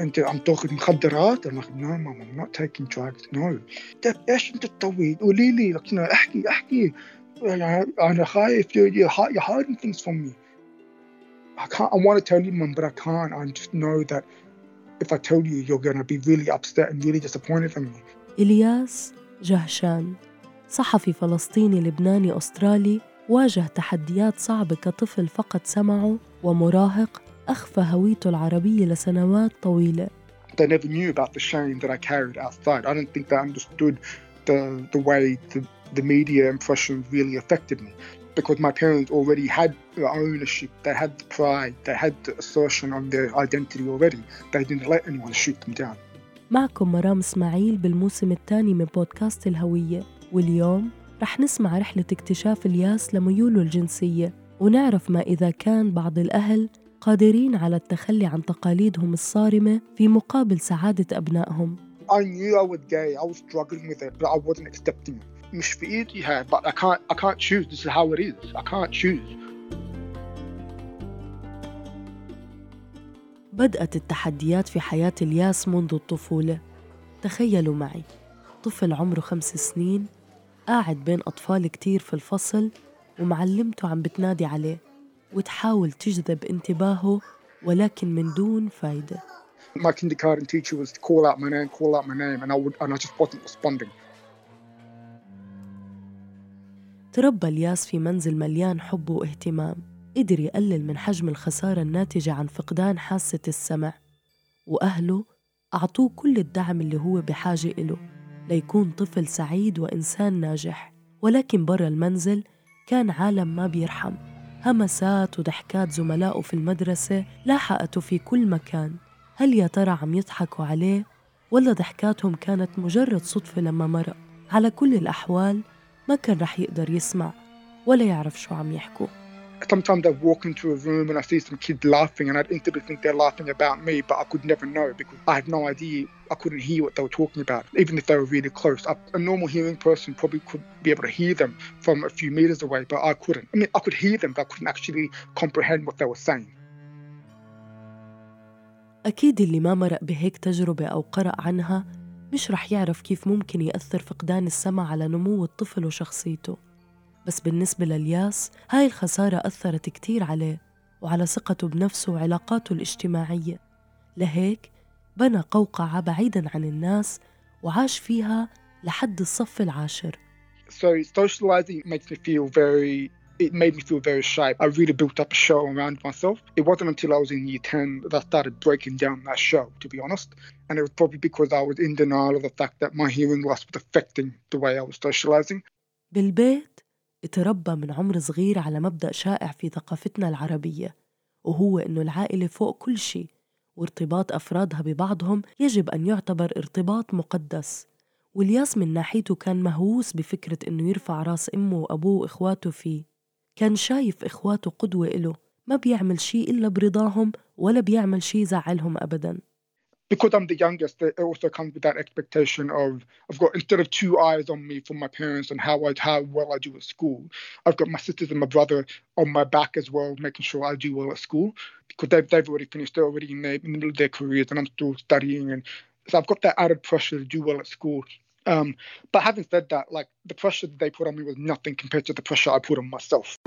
انت عم تاخذ مخدرات؟ أنا no ma I'm not taking drugs no طيب إيش أنت تسوي؟ قولي لي احكي احكي. يعني أنا خايف you you hiding things from me. I can't I want to tell you mom but I can't. I just know that if I tell you you're gonna be really upset and really disappointed in me. إلياس جهشان صحفي فلسطيني لبناني أسترالي واجه تحديات صعبة كطفل فقط سمعه ومراهق أخفى هويته العربية لسنوات طويلة. They never knew about the shame that I carried outside. I don't think they understood the, the way the, the media impression really affected me. Because my parents already had the ownership, they had the pride, they had the assertion of their identity already. They didn't let anyone shoot them down. معكم مرام اسماعيل بالموسم الثاني من بودكاست الهوية واليوم رح نسمع رحلة اكتشاف الياس لميوله الجنسية ونعرف ما إذا كان بعض الأهل قادرين على التخلي عن تقاليدهم الصارمة في مقابل سعادة أبنائهم. I knew I was gay. I was struggling with it, but I wasn't accepting it. مش في إيدي but I can't I can't choose. This is how it is. I can't choose. بدأت التحديات في حياة الياس منذ الطفولة. تخيلوا معي طفل عمره خمس سنين قاعد بين أطفال كتير في الفصل ومعلمته عم بتنادي عليه وتحاول تجذب انتباهه ولكن من دون فايدة. My kindergarten teacher was to call out my name, call out my name, and I would, and I just wasn't responding. تربى الياس في منزل مليان حب واهتمام قدر يقلل من حجم الخسارة الناتجة عن فقدان حاسة السمع وأهله أعطوه كل الدعم اللي هو بحاجة إله ليكون طفل سعيد وإنسان ناجح ولكن برا المنزل كان عالم ما بيرحم همسات وضحكات زملائه في المدرسة لاحقته في كل مكان. هل يا ترى عم يضحكوا عليه؟ ولا ضحكاتهم كانت مجرد صدفة لما مرق. على كل الأحوال ما كان رح يقدر يسمع ولا يعرف شو عم يحكوا. Sometimes I walk into a room and I see some kids laughing, and I'd instantly think they're laughing about me, but I could never know because I had no idea. I couldn't hear what they were talking about, even if they were really close. A normal hearing person probably could be able to hear them from a few meters away, but I couldn't. I mean, I could hear them, but I couldn't actually comprehend what they were saying. أكيد اللي ما مرق بهيك تجربة أو قرأ عنها مش رح يعرف كيف ممكن يأثر فقدان السمع على نمو الطفل وشخصيته بس بالنسبة للياس هاي الخسارة أثرت كتير عليه وعلى ثقته بنفسه وعلاقاته الاجتماعية لهيك بنى قوقعة بعيدا عن الناس وعاش فيها لحد الصف العاشر So socializing makes me feel very it made me feel very shy. I really built up a show around myself. It wasn't until I was in year 10 that I started breaking down that show, to be honest. And it was probably because I was in denial of the fact that my hearing loss was affecting the way I was socializing. بالبيت تربى من عمر صغير على مبدأ شائع في ثقافتنا العربية وهو إنه العائلة فوق كل شيء وارتباط أفرادها ببعضهم يجب أن يعتبر ارتباط مقدس. والياس من ناحيته كان مهووس بفكرة إنه يرفع راس أمه وأبوه وإخواته فيه. كان شايف إخواته قدوة إله ما بيعمل شيء إلا برضاهم ولا بيعمل شيء زعلهم أبداً. Because I'm the youngest, it also comes with that expectation of I've got instead of two eyes on me from my parents and how I how well I do at school, I've got my sisters and my brother on my back as well, making sure I do well at school because they've they've already finished, they're already in, their, in the middle of their careers, and I'm still studying, and so I've got that added pressure to do well at school. Um, but having said that, like the pressure that they put on me was nothing compared to the pressure I put on myself.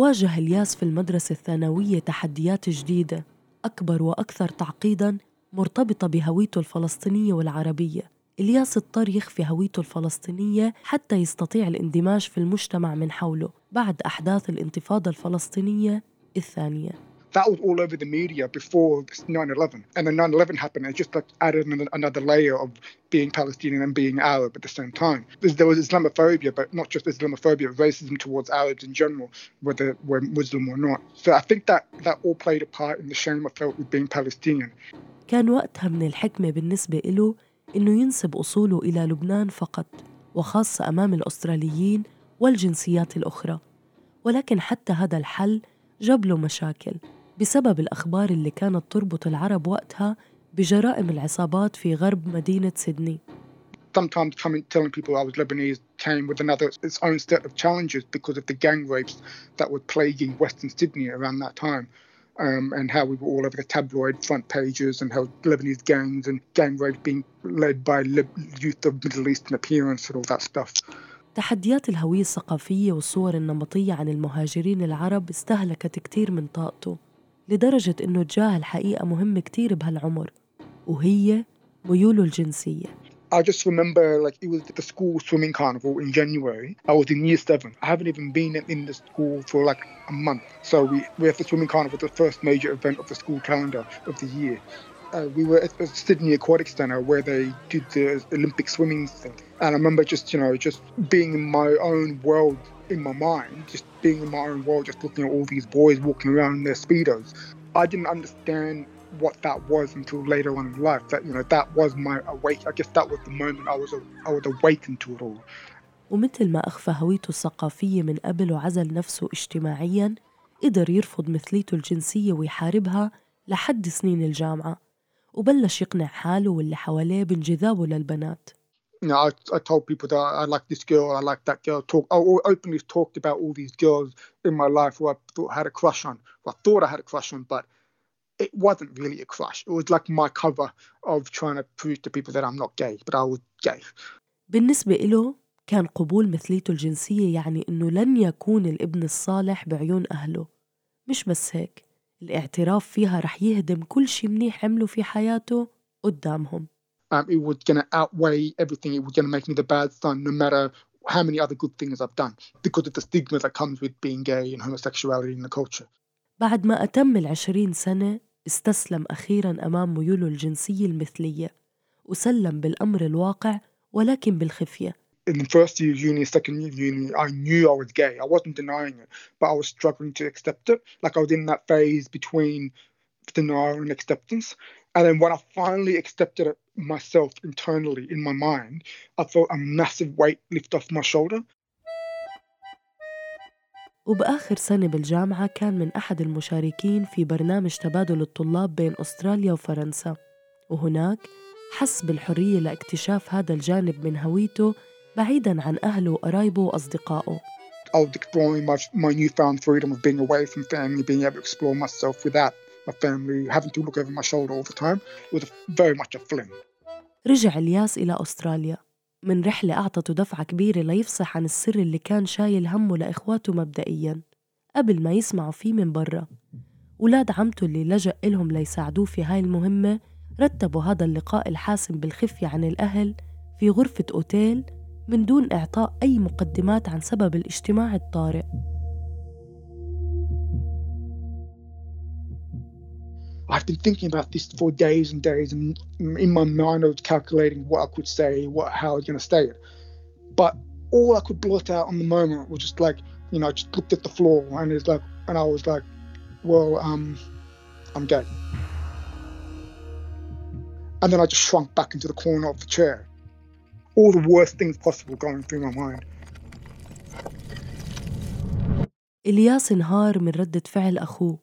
واجه الياس في المدرسة الثانوية تحديات جديدة أكبر وأكثر تعقيداً مرتبطة بهويته الفلسطينية والعربية. الياس اضطر يخفي هويته الفلسطينية حتى يستطيع الاندماج في المجتمع من حوله بعد أحداث الانتفاضة الفلسطينية الثانية. that was all over the media before 9-11 and then 9-11 happened and it just like added another layer of being palestinian and being arab at the same time there was islamophobia but not just islamophobia racism towards arabs in general whether we're muslim or not so i think that that all played a part in the shame i felt with being palestinian كان وقتها من الحكمة بالنسبة له إنه ينسب أصوله إلى لبنان فقط وخاصة أمام الأستراليين والجنسيات الأخرى ولكن حتى هذا الحل جاب له مشاكل بسبب الأخبار اللي كانت تربط العرب وقتها بجرائم العصابات في غرب مدينة سيدني sometimes coming telling people I was Lebanese came with another its own set of challenges because of the gang rapes that were plaguing Western Sydney around that time. Um, and how we were all over the tabloid front pages and how Lebanese gangs and gang rapes being led by youth of Middle Eastern appearance and all that stuff. تحديات الهوية الثقافية والصور النمطية عن المهاجرين العرب استهلكت كتير من طاقته لدرجة إنه تجاهل حقيقة مهمة كتير بهالعمر وهي ميوله الجنسية I just remember like it was the school swimming carnival in January. I was in year seven. I haven't even been in the school for like a month. So we, we have the swimming carnival, the first major event of the school calendar of the year. Uh, we were at the Sydney Aquatic Centre where they did the Olympic swimming thing. And I remember just, you know, just being in my own world in my mind, just being in my own world, just looking at all these boys walking around in their Speedos. I didn't understand what that was until later on in life. That you know that was my awake. I guess that was the moment I was I was awakened to it all. ومثل ما أخفى هويته الثقافية من قبل وعزل نفسه اجتماعيا قدر يرفض مثليته الجنسية ويحاربها لحد سنين الجامعة وبلش يقنع حاله واللي حواليه بانجذابه للبنات. بالنسبة إله كان قبول مثليته الجنسية يعني إنه لن يكون الابن الصالح بعيون أهله. مش بس هيك، الاعتراف فيها رح يهدم كل شي منيح عمله في حياته قدامهم um, it was to outweigh everything. It was to make me the bad son, no matter how many other good things I've done, because of the stigma that comes with being gay and homosexuality in the culture. بعد ما أتم العشرين سنة استسلم أخيرا أمام ميوله الجنسية المثلية وسلم بالأمر الواقع ولكن بالخفية in the first year of uni, second year of uni, I knew I was gay. I wasn't denying it, but I was struggling to accept it. Like I was in that phase between denial and acceptance. And then when I finally accepted it myself internally in my mind, I felt a massive weight lift off my shoulder. وبآخر سنة بالجامعة كان من أحد المشاركين في برنامج تبادل الطلاب بين أستراليا وفرنسا وهناك حس بالحرية لاكتشاف هذا الجانب من هويته بعيدا عن أهله وقرايبه وأصدقائه I was exploring my, my newfound freedom of being away from family, being able to explore myself without my family, having to look over my shoulder all the time. Was very much a fling. رجع إلياس إلى أستراليا من رحلة أعطته دفعة كبيرة ليفصح عن السر اللي كان شايل همه لإخواته مبدئياً قبل ما يسمعوا فيه من برا ولاد عمته اللي لجأ إلهم ليساعدوه في هاي المهمة رتبوا هذا اللقاء الحاسم بالخفية عن الأهل في غرفة أوتيل من دون إعطاء أي مقدمات عن سبب الاجتماع الطارئ I've been thinking about this for days and days, and in my mind, I was calculating what I could say, what how I was going to say it. But all I could blurt out on the moment was just like, you know, I just looked at the floor, and it's like, and I was like, well, um, I'm gay. And then I just shrunk back into the corner of the chair. All the worst things possible going through my mind. إلياس انهار من ردة فعل أخوه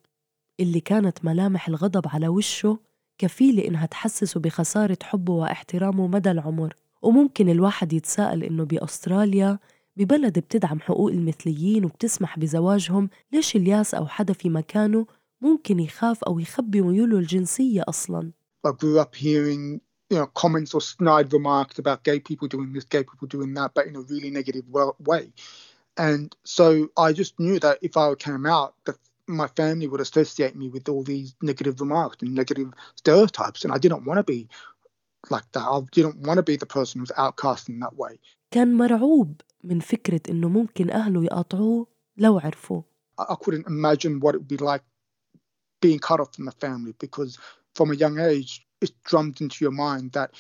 اللي كانت ملامح الغضب على وشه كفيلة إنها تحسسه بخسارة حبه واحترامه مدى العمر وممكن الواحد يتساءل إنه بأستراليا ببلد بتدعم حقوق المثليين وبتسمح بزواجهم ليش إلياس أو حدا في مكانه ممكن يخاف أو يخبي ميوله الجنسية أصلاً I grew up hearing you know, comments or snide remarks about gay people doing this, gay people doing that, but in a really negative way. And so I just knew that if I came out, the my family would associate me with all these negative remarks and negative stereotypes, and I didn't want to be like that. I didn't want to be the person who's outcast in that way. كان مرعوب من فكرة إنه ممكن أهله يقاطعوه لو عرفوا. I couldn't imagine what it would be like being cut off from the family because from a young age, it's drummed into your mind that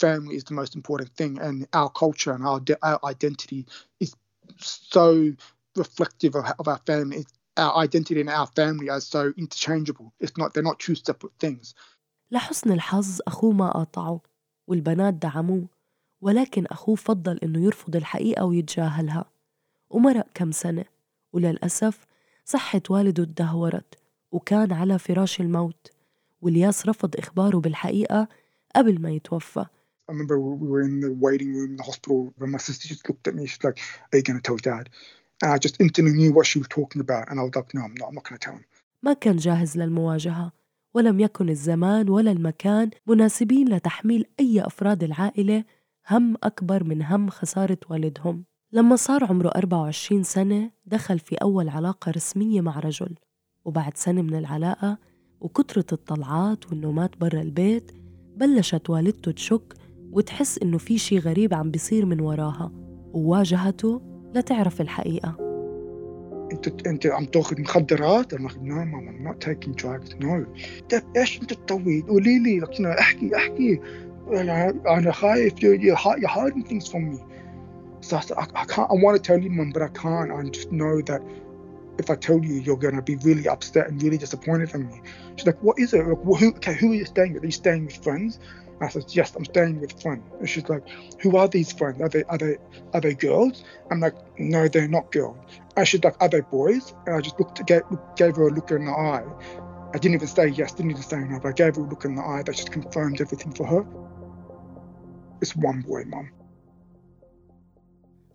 family is the most important thing, and our culture and our, our identity is so reflective of, of our family. Our identity and our family are so interchangeable. It's not they're not two separate things. لحسن الحظ أخوه ما قاطعه والبنات دعموه ولكن أخوه فضل إنه يرفض الحقيقة ويتجاهلها ومرق كم سنة وللأسف صحة والده تدهورت وكان على فراش الموت والياس رفض إخباره بالحقيقة قبل ما يتوفى I remember we were in the waiting room in the hospital when my sister just looked at me. She's like, Are you going to tell dad? And I just instantly knew what she was talking about. And I was like, No, I'm not, I'm not going to tell him. ما كان جاهز للمواجهة ولم يكن الزمان ولا المكان مناسبين لتحميل أي أفراد العائلة هم أكبر من هم خسارة والدهم لما صار عمره 24 سنة دخل في أول علاقة رسمية مع رجل وبعد سنة من العلاقة وكترة الطلعات والنومات برا البيت بلشت والدته تشك وتحس إنه في شي غريب عم بيصير من وراها وواجهته لتعرف الحقيقة. أنت أنت عم تاخذ مخدرات؟ أنا نو ماما not taking drugs no. طيب إيش أنت تسوي؟ قولي لي احكي احكي. أنا أنا خايف you're hiding things from me. So I, I can't I want to tell you mom but I can't. I just know that if I tell you you're gonna be really upset and really disappointed in me she's like what is it like, who, okay who are you staying with are you staying with friends I said, yes, I'm staying with friends. And she's like, who are these friends? Are they are they are they girls? I'm like, no, they're not girls. And she's like, are they boys? And I just looked gave, gave her a look in the eye. I didn't even say yes, didn't even say no, but I gave her a look in the eye that just confirmed everything for her. It's one boy, mom.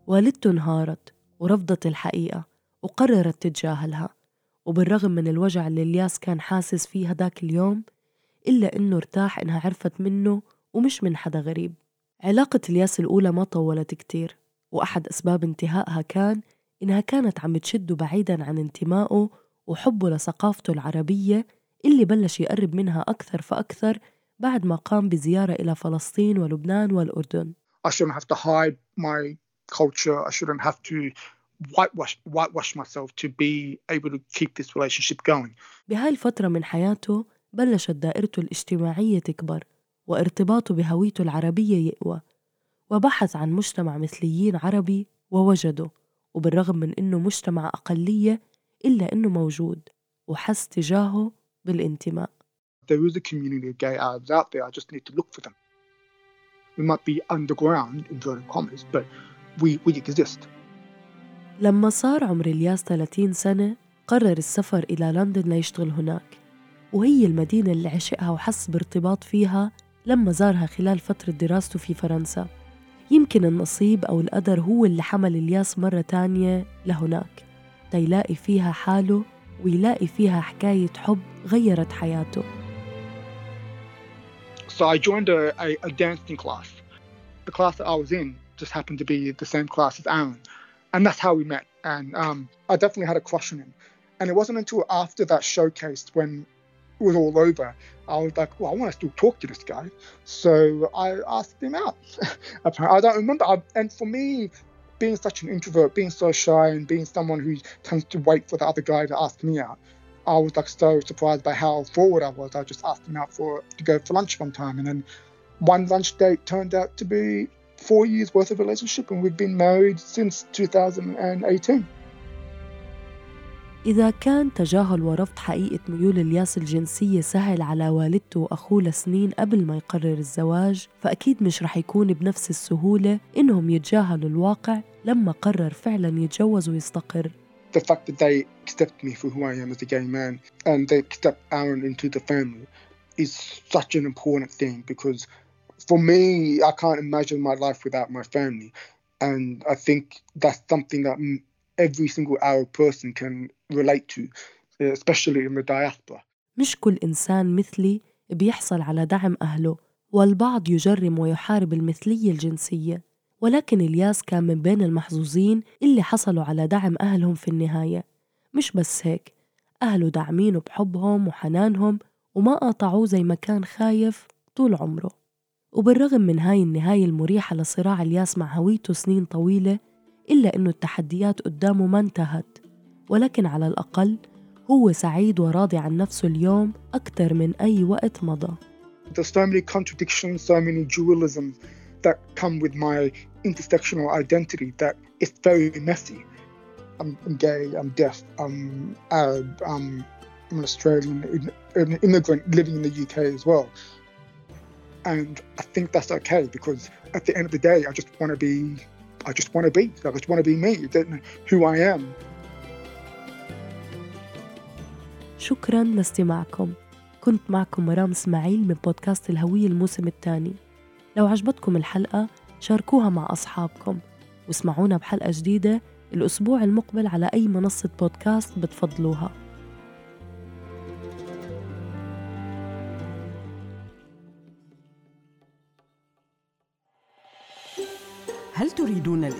والدته انهارت ورفضت الحقيقة وقررت تتجاهلها وبالرغم من الوجع اللي إلياس كان حاسس فيه هداك اليوم إلا إنه ارتاح إنها عرفت منه ومش من حدا غريب علاقة إلياس الأولى ما طولت كتير وأحد أسباب انتهائها كان إنها كانت عم تشده بعيدا عن انتمائه وحبه لثقافته العربية اللي بلش يقرب منها أكثر فأكثر بعد ما قام بزيارة إلى فلسطين ولبنان والأردن I shouldn't have to hide my culture. I shouldn't have to whitewash, whitewash myself to be able to keep this relationship going. بهاي الفترة من حياته بلشت دائرته الاجتماعية تكبر وارتباطه بهويته العربية يقوى وبحث عن مجتمع مثليين عربي ووجده وبالرغم من إنه مجتمع أقلية إلا إنه موجود وحس تجاهه بالانتماء There is a community of gay Arabs out there. I just need to look for them. We might be underground, inverted commas, but we, we exist. لما صار عمر الياس 30 سنة قرر السفر إلى لندن ليشتغل هناك وهي المدينة اللي عشقها وحس بارتباط فيها لما زارها خلال فترة دراسته في فرنسا يمكن النصيب أو القدر هو اللي حمل الياس مرة تانية لهناك تيلاقي فيها حاله ويلاقي فيها حكاية حب غيرت حياته So I joined a, a, a dancing class. The class that I was in just happened to be the same class as Aaron. And that's how we met. And um, I definitely had a crush on him. And it wasn't until after that showcase when it was all over, I was like, well, I want to still talk to this guy. So I asked him out. I don't remember. I, and for me, being such an introvert, being so shy, and being someone who tends to wait for the other guy to ask me out, I was like so surprised by how forward I was. I just asked him out for to go for lunch one time, and then one lunch date turned out to be four years worth of relationship, and we've been married since 2018. إذا كان تجاهل ورفض حقيقة ميول الياس الجنسية سهل على والدته وأخوه لسنين قبل ما يقرر الزواج فأكيد مش رح يكون بنفس السهولة إنهم يتجاهلوا الواقع لما قرر فعلا يتجوز ويستقر The fact that they accept me for who I am as a gay man and they accept Aaron into the family is such an important thing because for me, I can't imagine my life without my family. And I think that's something that every single Arab person can relate to, especially in the diaspora. مش كل إنسان مثلي بيحصل على دعم أهله والبعض يجرم ويحارب المثلية الجنسية ولكن إلياس كان من بين المحظوظين اللي حصلوا على دعم أهلهم في النهاية مش بس هيك أهله داعمينه بحبهم وحنانهم وما قاطعوه زي ما كان خايف طول عمره وبالرغم من هاي النهاية المريحة لصراع الياس مع هويته سنين طويلة إلا إنه التحديات قدامه ما انتهت ولكن على الأقل هو سعيد وراضي عن نفسه اليوم أكثر من أي وقت مضى There's so many contradictions, so many dualisms that come with my intersectional identity that it's very messy. I'm, I'm gay, I'm deaf, I'm Arab, I'm, I'm an Australian an immigrant living in the UK as well. And I think that's okay because at the end of the day, I just want to be, I just want to be, I just want to be me, who I am. شكرا لاستماعكم. كنت معكم مرام إسماعيل من بودكاست الهوية الموسم الثاني. لو عجبتكم الحلقة شاركوها مع أصحابكم. واسمعونا بحلقة جديدة الأسبوع المقبل على أي منصة بودكاست بتفضلوها.